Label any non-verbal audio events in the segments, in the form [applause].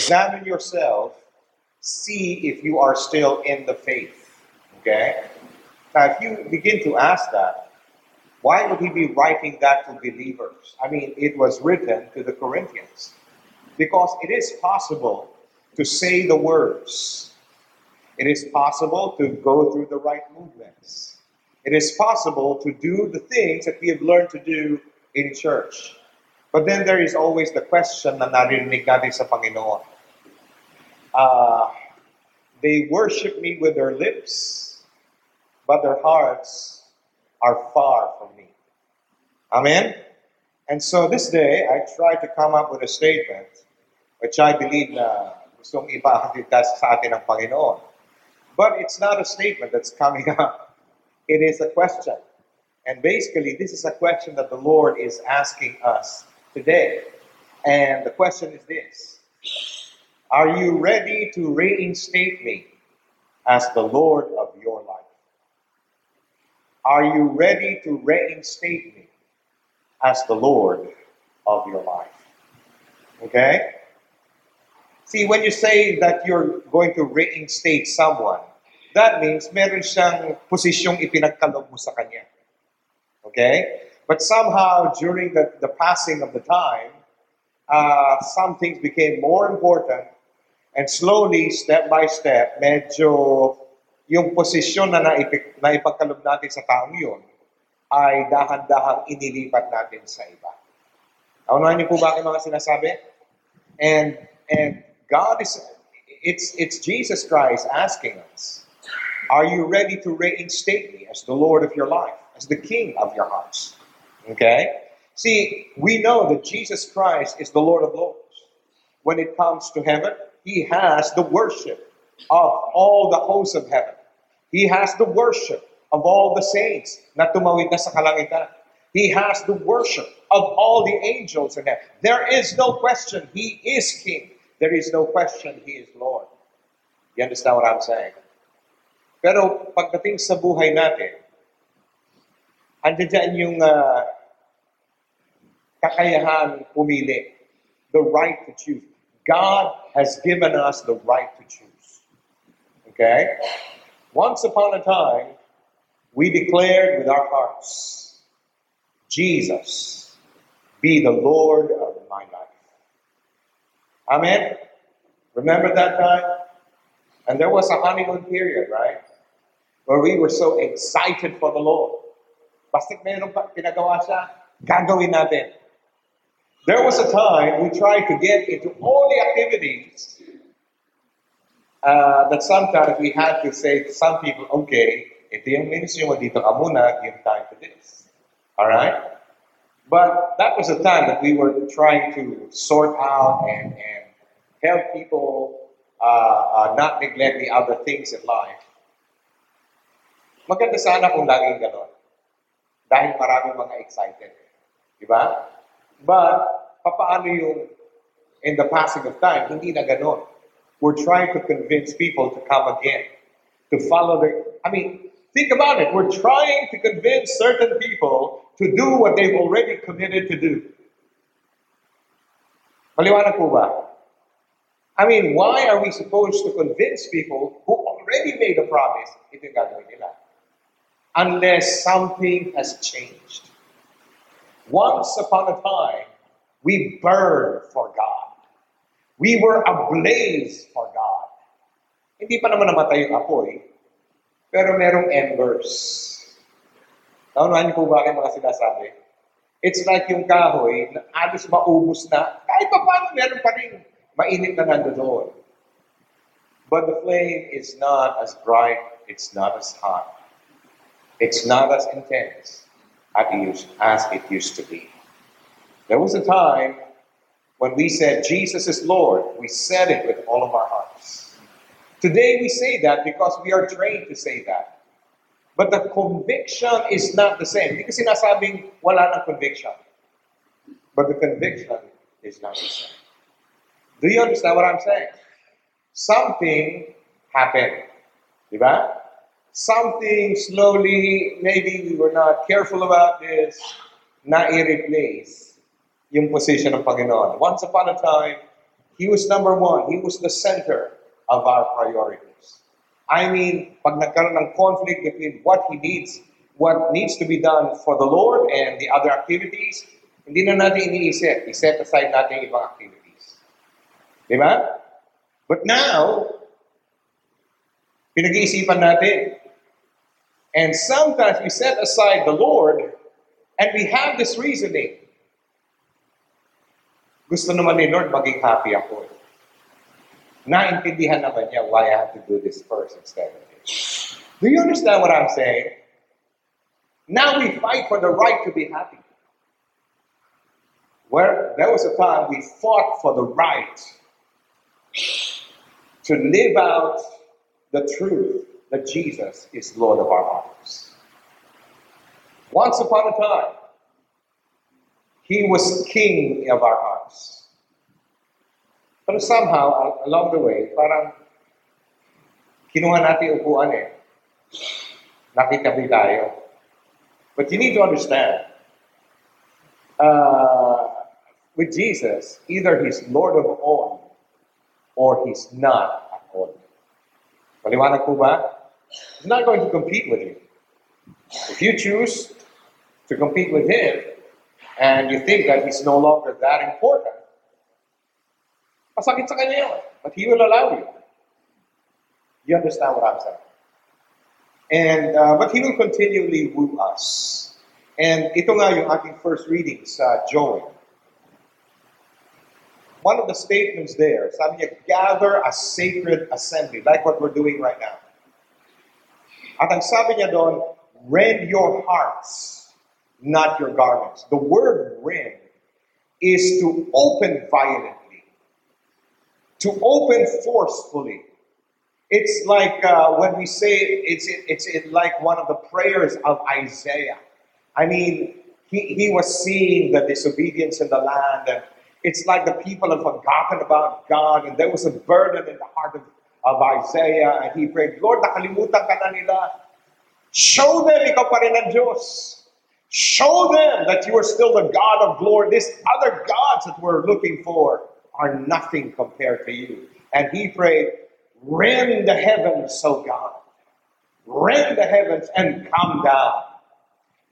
examine yourself, see if you are still in the faith. Okay? Now, if you begin to ask that, why would he be writing that to believers? I mean, it was written to the Corinthians. Because it is possible to say the words, it is possible to go through the right movements, it is possible to do the things that we have learned to do in church. But then there is always the question na narinig natin sa Panginoon. Uh, they worship me with their lips, but their hearts are far from me. Amen? And so this day, I tried to come up with a statement which I believe na gustong ipahatid sa atin ng Panginoon. But it's not a statement that's coming [laughs] up. It is a question. And basically, this is a question that the Lord is asking us today. And the question is this Are you ready to reinstate me as the Lord of your life? Are you ready to reinstate me as the Lord of your life? Okay? See, when you say that you're going to reinstate someone, that means meron siyang posisyong ipinagkalob mo sa kanya. Okay? But somehow, during the, the passing of the time, uh, some things became more important and slowly, step by step, medyo yung posisyon na naipik, naipagkalob natin sa taong yun ay dahan-dahang inilipat natin sa iba. Naunahan niyo po ba ang mga sinasabi? And, and God is, it's, it's Jesus Christ asking us, are you ready to reinstate me as the Lord of your life, as the King of your hearts? Okay? See, we know that Jesus Christ is the Lord of Lords. When it comes to heaven, He has the worship of all the hosts of heaven. He has the worship of all the saints. He has the worship of all the angels in heaven. There is no question He is King. There is no question He is Lord. You understand what I'm saying? Pero pagdating sa buhay natin, andiyan yung uh, kakayahan pumili, the right to choose. God has given us the right to choose. Okay? Once upon a time, we declared with our hearts, Jesus, be the Lord of my life. Amen? Remember that time? And there was a honeymoon period, right? Where we were so excited for the Lord. Basta meron pa pinagawa siya, gagawin natin. There was a time we tried to get into all the activities uh, that sometimes we had to say to some people, okay, ito yung ministry mo, dito ka muna, give time to this. All right? But that was a time that we were trying to sort out and, and help people uh, uh, not neglect the other things in life. Maganda sana kung laging ganon. Dahil maraming mga excited. Di? But, papaano yung in the passing of time, hindi na. We're trying to convince people to come again, to follow the. I mean, think about it. We're trying to convince certain people to do what they've already committed to do. Maliwanag po ba? I mean, why are we supposed to convince people who already made a promise ito yung gagawin nila? Unless something has changed. Once upon a time, we burned for God. We were ablaze for God. Hindi pa naman namatay yung apoy, pero merong embers. Naunahan niyo po ba ang mga sinasabi? It's like yung kahoy na alos maubos na, kahit pa paano meron pa rin mainit na nandoon. But the flame is not as bright, it's not as hot, it's not as intense as it used to be. There was a time when we said Jesus is Lord, we said it with all of our hearts. Today we say that because we are trained to say that. But the conviction is not the same. Hindi ko sinasabing wala ng conviction. But the conviction is not the same. Do you understand what I'm saying? Something happened. Diba? Something slowly, maybe we were not careful about this, na i-replace yung position ng Panginoon. Once upon a time, He was number one. He was the center of our priorities. I mean, pag nagkaroon ng conflict between what he needs, what needs to be done for the Lord and the other activities, hindi na natin iniisip. I-set aside natin yung ibang activities. Di ba? But now, pinag-iisipan natin. And sometimes we set aside the Lord and we have this reasoning. Gusto naman ni Lord maging happy ako. Naintindihan naman niya why I have to do this first instead of this. Do you understand what I'm saying? Now we fight for the right to be happy. Where there was a time we fought for the right to live out the truth that Jesus is Lord of our lives. Once upon a time, He was King of our hearts. But somehow, along the way, parang kinuha natin upuan eh. Nakitabi tayo. But you need to understand, uh, with Jesus, either He's Lord of all or He's not at all. Maliwanag po ba? He's not going to compete with you. If you choose to compete with Him, and you think that he's no longer that important. But he will allow you. You understand what I'm saying? And, uh, but he will continually woo us. And ito nga yung ating first reading sa Joel. One of the statements there, sabi niya, gather a sacred assembly, like what we're doing right now. At ang sabi niya doon, rend your hearts not your garments. The word rend is to open violently, to open forcefully. It's like uh, when we say it's it's in like one of the prayers of Isaiah. I mean, he, he was seeing the disobedience in the land, and it's like the people have forgotten about God, and there was a burden in the heart of, of Isaiah, and he prayed, Lord, nakalimutan ka na nila. Show them ikaw pa rin ang Diyos. Show them that you are still the God of glory. These other gods that we're looking for are nothing compared to you. And he prayed, Rend the heavens, O God. Rend the heavens and come down.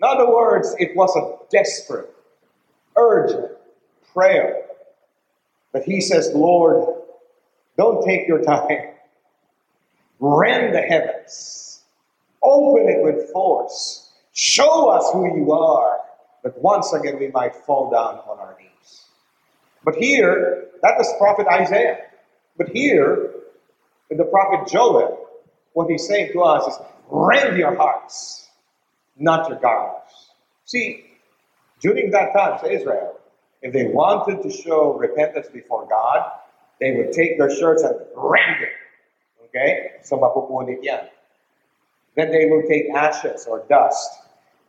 In other words, it was a desperate, urgent prayer. But he says, Lord, don't take your time. Rend the heavens. Open it with force Show us who you are, that once again we might fall down on our knees. But here, that was prophet Isaiah. But here, in the prophet Joel, what he's saying to us is, rend your hearts, not your garments. See, during that time Israel, if they wanted to show repentance before God, they would take their shirts and rend it. Okay? So mapupunit yan. Then they will take ashes or dust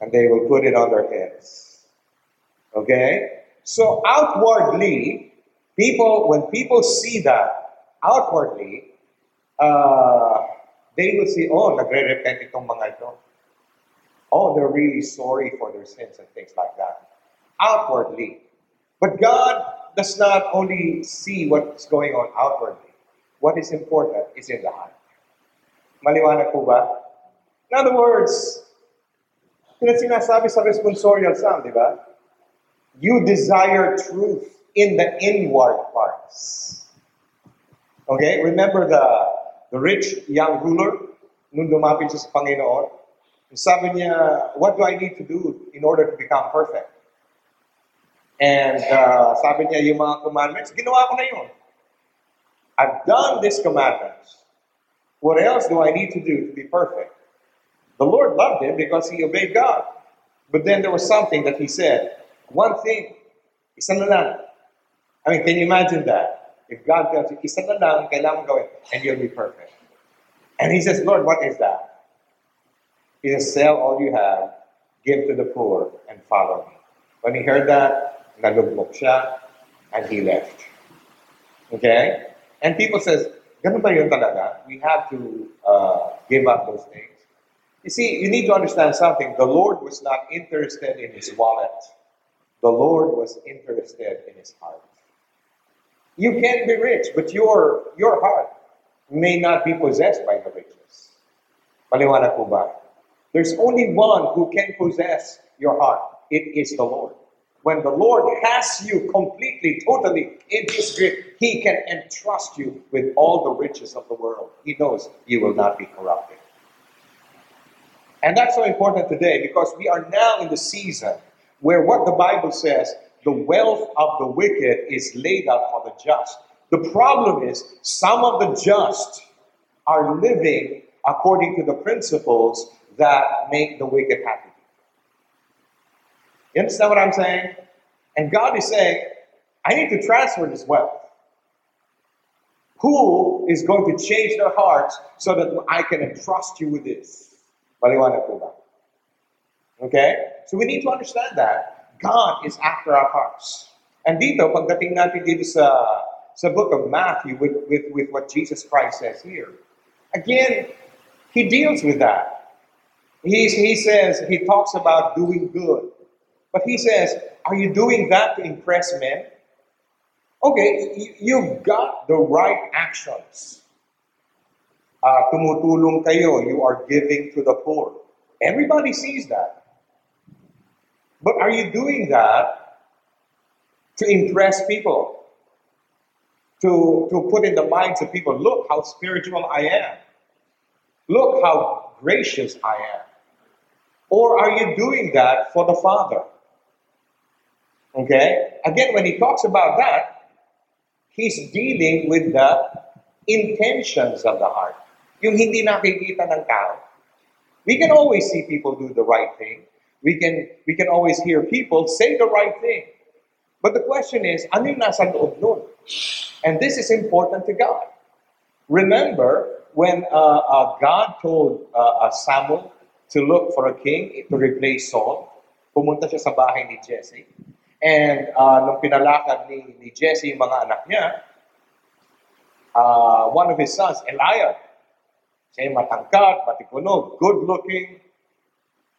and they will put it on their heads. Okay? So outwardly, people, when people see that, outwardly, uh, they will see, oh, nagre-repent itong mga ito. Oh, they're really sorry for their sins and things like that. Outwardly. But God does not only see what's going on outwardly. What is important is in the heart. Maliwanag po ba? In other words, sinasabi sa responsorial psalm, di ba? You desire truth in the inward parts. Okay? Remember the, the rich young ruler nung lumapit siya sa Panginoon? Sabi niya, what do I need to do in order to become perfect? And uh, sabi niya, yung mga commandments, ginawa ko na yun. I've done these commandments. What else do I need to do to be perfect? The Lord loved him because he obeyed God. But then there was something that he said. One thing, isa. I mean, can you imagine that? If God tells you, isa na lang, kailangan gawin, and you'll be perfect. And he says, Lord, what is that? He says, sell all you have, give to the poor, and follow me. When he heard that, nalugmok siya, and he left. Okay? And people says, ganun ba talaga? We have to uh, give up those things. You see, you need to understand something. The Lord was not interested in his wallet, the Lord was interested in his heart. You can be rich, but your, your heart may not be possessed by the riches. Maliwanag po ba? There's only one who can possess your heart. It is the Lord. When the Lord has you completely, totally in His grip, He can entrust you with all the riches of the world. He knows you will not be corrupted. And that's so important today because we are now in the season where what the Bible says, the wealth of the wicked is laid up for the just. The problem is, some of the just are living according to the principles that make the wicked happy. You understand what I'm saying? And God is saying, I need to transfer this wealth. Who is going to change their hearts so that I can entrust you with this? Okay? So we need to understand that God is after our hearts. And dito, pagdating natin dito sa, sa book of Matthew with, with, with what Jesus Christ says here, again, he deals with that. He, he says, he talks about doing good. But he says, Are you doing that to impress men? Okay, you've got the right actions. Uh, tumutulong kayo, you are giving to the poor. Everybody sees that. But are you doing that to impress people? To, to put in the minds of people, look how spiritual I am. Look how gracious I am. Or are you doing that for the Father? Okay? Again, when he talks about that, he's dealing with the intentions of the heart. Yung hindi nakikita ng tao. We can always see people do the right thing. We can, we can always hear people say the right thing. But the question is, ano nasa loob nun? And this is important to God. Remember when uh, uh, God told uh, uh Samuel to look for a king to replace Saul, pumunta siya sa bahay ni Jesse. And uh, nung pinalakad ni, ni Jesse yung mga anak niya, uh, one of his sons, Eliab, siya matangkad, matikunog, good looking.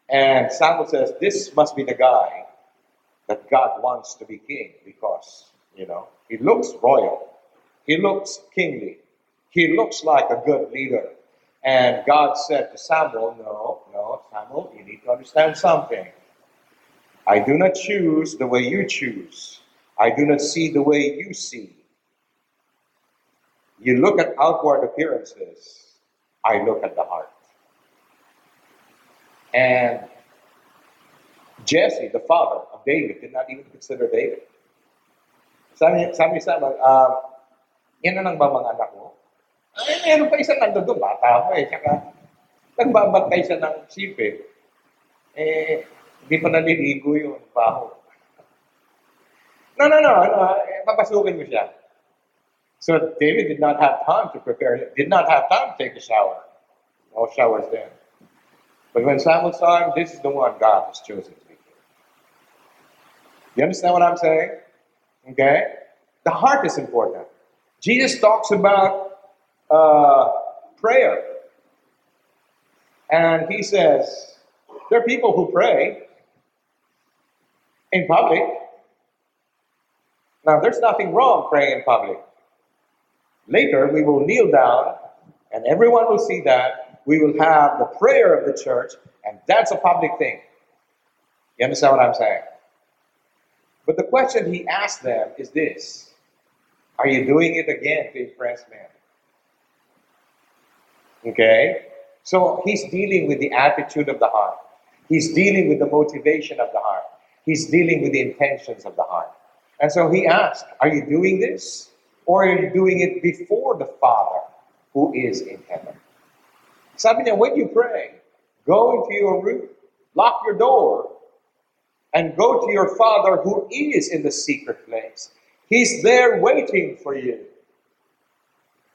And Samuel says, this must be the guy that God wants to be king because, you know, he looks royal. He looks kingly. He looks like a good leader. And God said to Samuel, No, no, Samuel, you need to understand something. I do not choose the way you choose. I do not see the way you see. You look at outward appearances. I look at the heart. And Jesse, the father of David, did not even consider David. Sabi, sabi sa amin, uh, yan na lang ba mga anak mo? Ay, meron pa isang nando bata mo eh. Saka, nagbabantay siya ng sipe. Eh, Hindi pa naliligo yun, baho. No, no, no, no, eh, papasukin mo siya. So David did not have time to prepare, did not have time to take a shower. No showers then. But when Samuel saw him, this is the one God has chosen to be. You understand what I'm saying? Okay? The heart is important. Jesus talks about uh, prayer. And he says, there are people who pray, in public. Now, there's nothing wrong praying in public. Later, we will kneel down, and everyone will see that. We will have the prayer of the church, and that's a public thing. You understand what I'm saying? But the question he asked them is this Are you doing it again to impress men? Okay? So he's dealing with the attitude of the heart, he's dealing with the motivation of the heart. He's dealing with the intentions of the heart. And so he asked, Are you doing this? Or are you doing it before the Father who is in heaven? Sabi niya, when you pray, go into your room, lock your door, and go to your Father who is in the secret place. He's there waiting for you.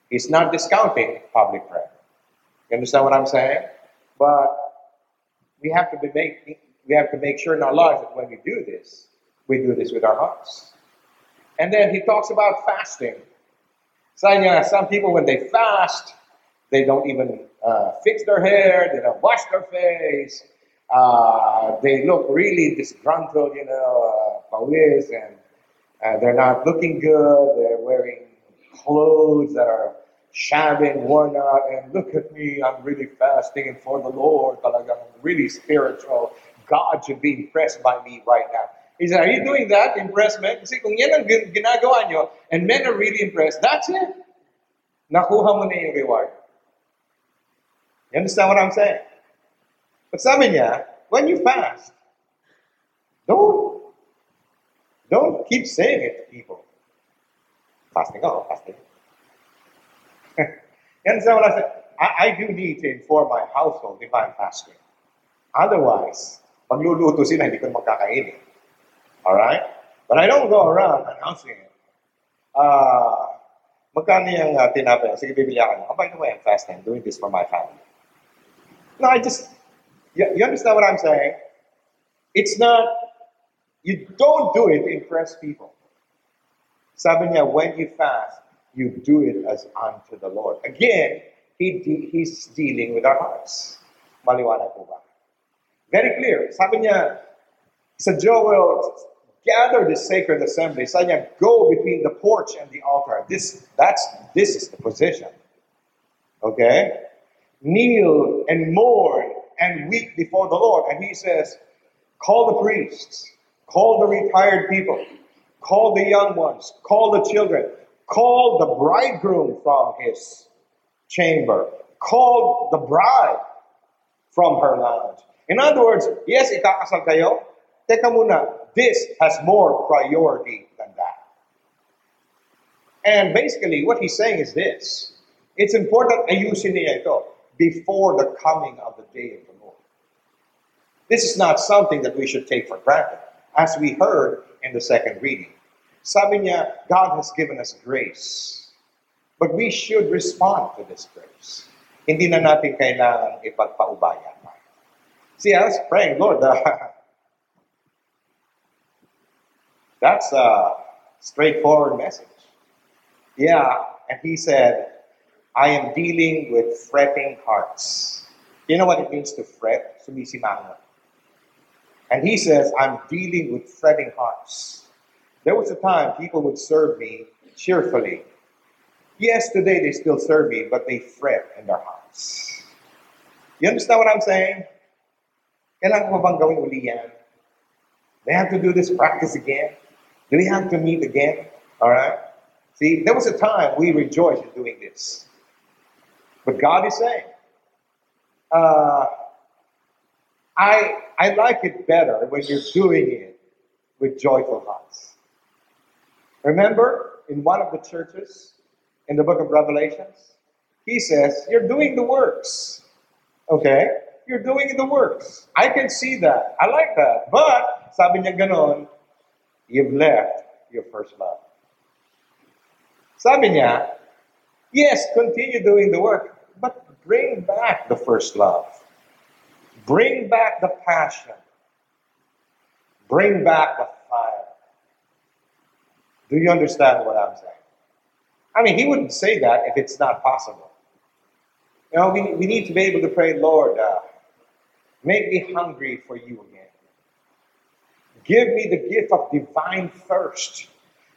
He's not discounting public prayer. You understand what I'm saying? But we have to be making we have to make sure in our lives that when we do this, we do this with our hearts. And then he talks about fasting. So, yeah, some people, when they fast, they don't even uh, fix their hair, they don't wash their face, uh, they look really disgruntled, you know, uh, and Uh, they're not looking good. They're wearing clothes that are shabby and worn out. And look at me, I'm really fasting for the Lord. Talagang really spiritual. God should be impressed by me right now. He said, Are you doing that, impressment? Kasi kung yan ang ginagawa nyo, and men are really impressed, that's it. Nakuha mo na yung reward. You understand what I'm saying? But sabi niya, when you fast, don't, don't keep saying it to people. Fasting ako, fasting. [laughs] you understand what I'm saying? I, I do need to inform my household if I'm fasting. Otherwise, magluluto sila, hindi ko makakainin. Alright? But I don't go around announcing it. Uh, magkano yung uh, tinapay? Sige, bibili ako. Oh, by the way, I'm fasting. I'm doing this for my family. No, I just, you, you understand what I'm saying? It's not, you don't do it to impress people. Sabi niya, when you fast, you do it as unto the Lord. Again, he, he's dealing with our hearts. Maliwanag po ba? Very clear. Sabi niya, Joel, gather the sacred assembly. Sabi go between the porch and the altar. This, that's, this is the position. Okay? Kneel and mourn and weep before the Lord. And he says, call the priests, call the retired people, call the young ones, call the children, call the bridegroom from his chamber, call the bride from her lounge. In other words, yes, ikakasal kayo. Teka muna, this has more priority than that. And basically, what he's saying is this. It's important ayusin niya ito before the coming of the day of the Lord. This is not something that we should take for granted. As we heard in the second reading, sabi niya, God has given us grace. But we should respond to this grace. Hindi na natin kailangan ipagpaubaya. See, was praying, Lord, uh, [laughs] that's a straightforward message. Yeah, and he said, I am dealing with fretting hearts. You know what it means to fret? Sumisimangot. And he says, I'm dealing with fretting hearts. There was a time people would serve me cheerfully. Yes, today they still serve me, but they fret in their hearts. You understand what I'm saying? Kailangan ko bang gawin uli yan? They have to do this practice again? Do we have to meet again? All right? See, there was a time we rejoiced in doing this. But God is saying, uh, I, I like it better when you're doing it with joyful hearts. Remember in one of the churches in the book of Revelations, he says, You're doing the works. Okay? You're doing the works. I can see that. I like that. But, sabi niya ganon, you've left your first love. Sabi niya, yes, continue doing the work, but bring back the first love. Bring back the passion. Bring back the fire. Do you understand what I'm saying? I mean, he wouldn't say that if it's not possible. You know, we, we need to be able to pray, Lord, uh, Make me hungry for you again. Give me the gift of divine thirst,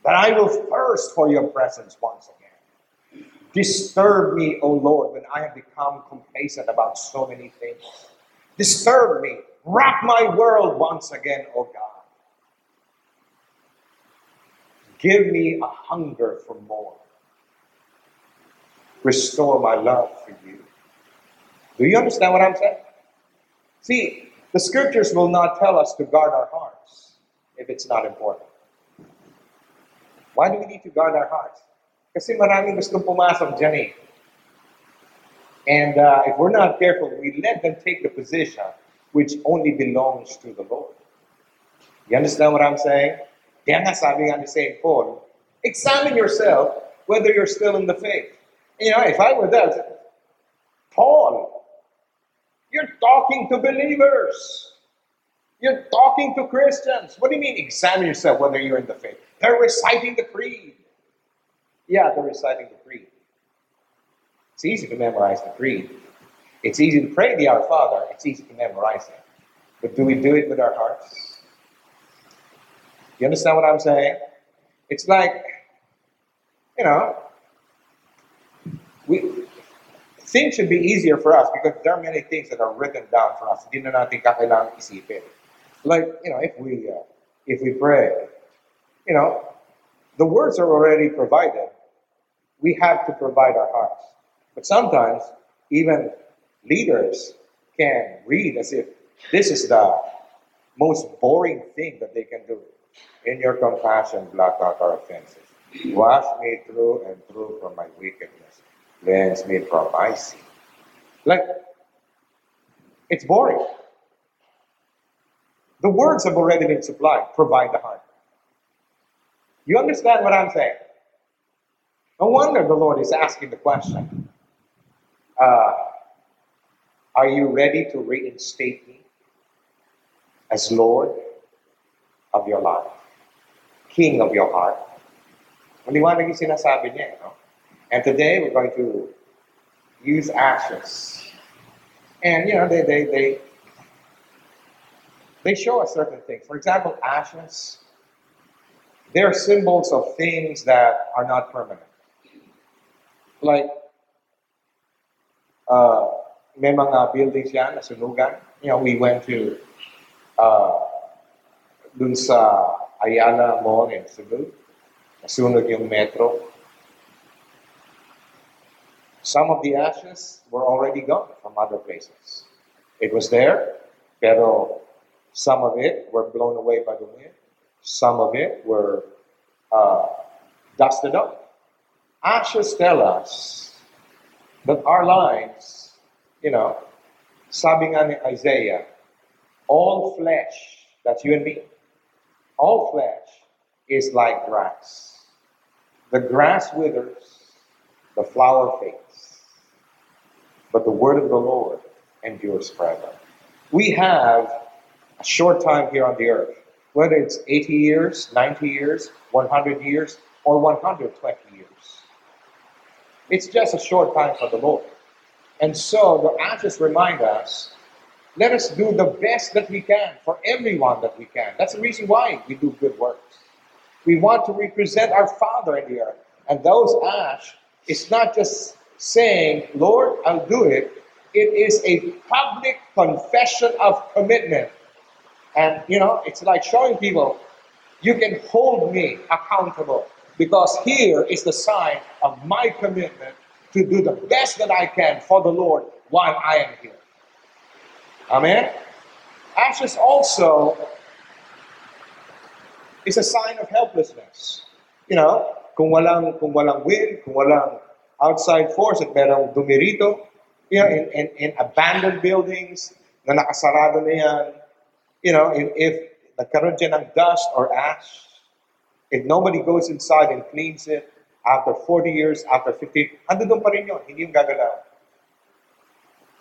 that I will thirst for your presence once again. Disturb me, O Lord, when I have become complacent about so many things. Disturb me. Rock my world once again, O God. Give me a hunger for more. Restore my love for you. Do you understand what I'm saying? See, the scriptures will not tell us to guard our hearts if it's not important. Why do we need to guard our hearts? Kasi maraming gustong pumasok dyan eh. And uh, if we're not careful, we let them take the position which only belongs to the Lord. You understand what I'm saying? Kaya nga sabi nga ni St. Paul, examine yourself whether you're still in the faith. You know, if I were that, Paul, you're talking to believers. You're talking to Christians. What do you mean, examine yourself whether you're in the faith? They're reciting the creed. Yeah, they're reciting the creed. It's easy to memorize the creed. It's easy to pray the Our Father. It's easy to memorize it. But do we do it with our hearts? You understand what I'm saying? It's like, you know, we things should be easier for us because there are many things that are written down for us. Hindi na natin kakailangan isipin. Like, you know, if we uh, if we pray, you know, the words are already provided. We have to provide our hearts. But sometimes even leaders can read as if this is the most boring thing that they can do. In your compassion, blot out our offenses. Wash me through and through from my wickedness. Cleanse made from sin. Like, it's boring. The words have already been supplied. Provide the heart. You understand what I'm saying? No wonder the Lord is asking the question uh, Are you ready to reinstate me as Lord of your life, King of your heart? Maliwanag yung sinasabi niya, no? And today we're going to use ashes. And, you know, they, they, they, they show us certain things. For example, ashes, they're symbols of things that are not permanent. Like, uh, may mga buildings yan na sunugan. You know, we went to uh, dun sa Ayala Mall in Cebu. Nasunog yung metro. Some of the ashes were already gone from other places. It was there, pero some of it were blown away by the wind. Some of it were uh, dusted up. Ashes tell us that our lives, you know, sabi nga ni Isaiah, all flesh, that's you and me, all flesh is like grass. The grass withers, the flower fades, but the word of the Lord endures forever. We have a short time here on the earth, whether it's 80 years, 90 years, 100 years, or 120 years. It's just a short time for the Lord. And so the ashes remind us let us do the best that we can for everyone that we can. That's the reason why we do good works. We want to represent our Father in the earth. And those ash is not just saying, Lord, I'll do it. It is a public confession of commitment. And, you know, it's like showing people, you can hold me accountable because here is the sign of my commitment to do the best that I can for the Lord while I am here. Amen? Ashes also is a sign of helplessness. You know, kung walang, kung walang wind, kung walang outside force at merong dumirito, you know, in, in, in abandoned buildings na nakasarado na yan, you know, if, if nagkaroon dyan ng dust or ash, if nobody goes inside and cleans it, after 40 years, after 50, ando doon pa rin yun, hindi yung gagalaw.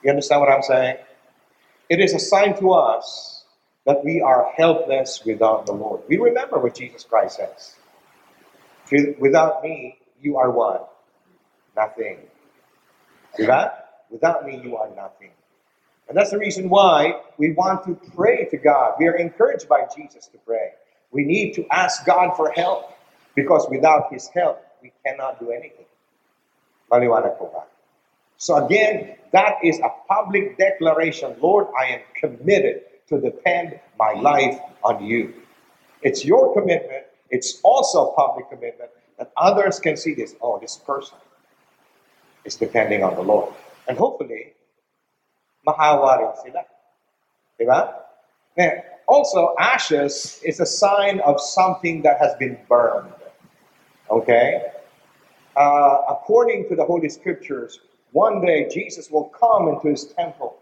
You understand what I'm saying? It is a sign to us that we are helpless without the Lord. We remember what Jesus Christ says. Without me, you are what? Nothing. Diba? Without me, you are nothing. And that's the reason why we want to pray to God. We are encouraged by Jesus to pray. We need to ask God for help because without His help, we cannot do anything. So again, that is a public declaration. Lord, I am committed to depend my life on you. It's your commitment. It's also a public commitment that others can see this. Oh, this person is depending on the Lord. And hopefully, mahawa rin sila. Diba? Now, also, ashes is a sign of something that has been burned. Okay? Uh, according to the Holy Scriptures, one day Jesus will come into his temple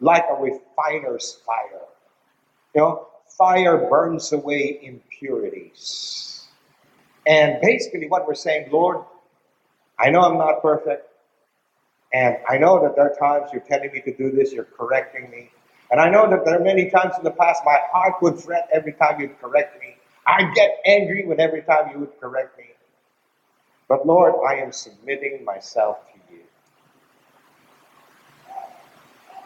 like a refiner's fire. You know, fire burns away impurities. And basically, what we're saying, Lord, I know I'm not perfect. And I know that there are times you're telling me to do this, you're correcting me. And I know that there are many times in the past my heart would fret every time you'd correct me. I'd get angry when every time you would correct me. But Lord, I am submitting myself to you.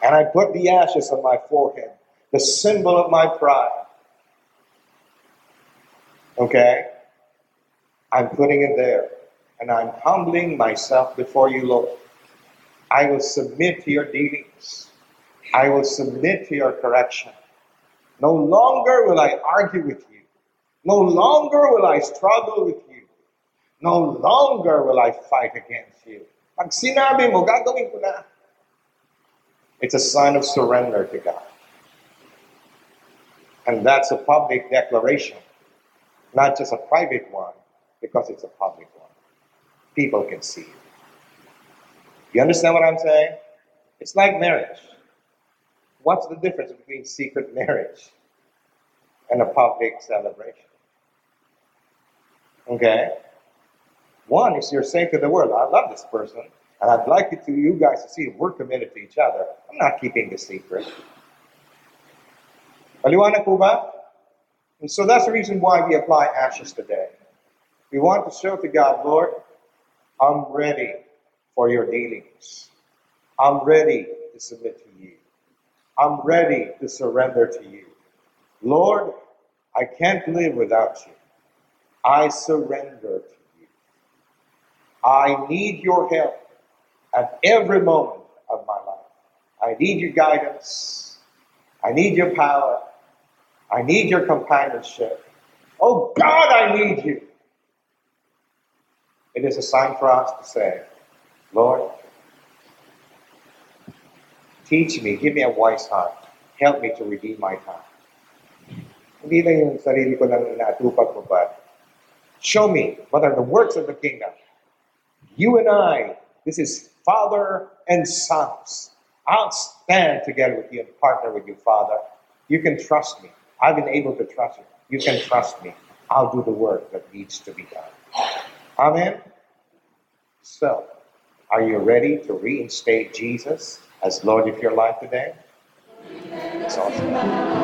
And I put the ashes on my forehead, the symbol of my pride. Okay? I'm putting it there. And I'm humbling myself before you, Lord. I will submit to your dealings. I will submit to your correction. No longer will I argue with you. No longer will I struggle with you. No longer will I fight against you. Pag sinabi mo. It's a sign of surrender to God. And that's a public declaration, not just a private one, because it's a public one. People can see it. You understand what I'm saying? It's like marriage. What's the difference between secret marriage and a public celebration? Okay? One is you're saying to the world, I love this person, and I'd like it to you guys to see we're committed to each other. I'm not keeping the secret. Maliwanag po? And so that's the reason why we apply ashes today. We want to show to God, Lord, I'm ready for your dealings. I'm ready to submit to you. I'm ready to surrender to you. Lord, I can't live without you. I surrender to you. I need your help at every moment of my life. I need your guidance. I need your power. I need your companionship. Oh God, I need you. It is a sign for us to say, Lord, teach me, give me a wise heart. Help me to redeem my time. Hindi lang yung sarili ko lang inaatupag mo ba? Show me what are the works of the kingdom. You and I, this is father and sons. I'll stand together with you and partner with you, Father. You can trust me. I've been able to trust you. You can trust me. I'll do the work that needs to be done. Amen. So, are you ready to reinstate Jesus as Lord of your life today? That's awesome.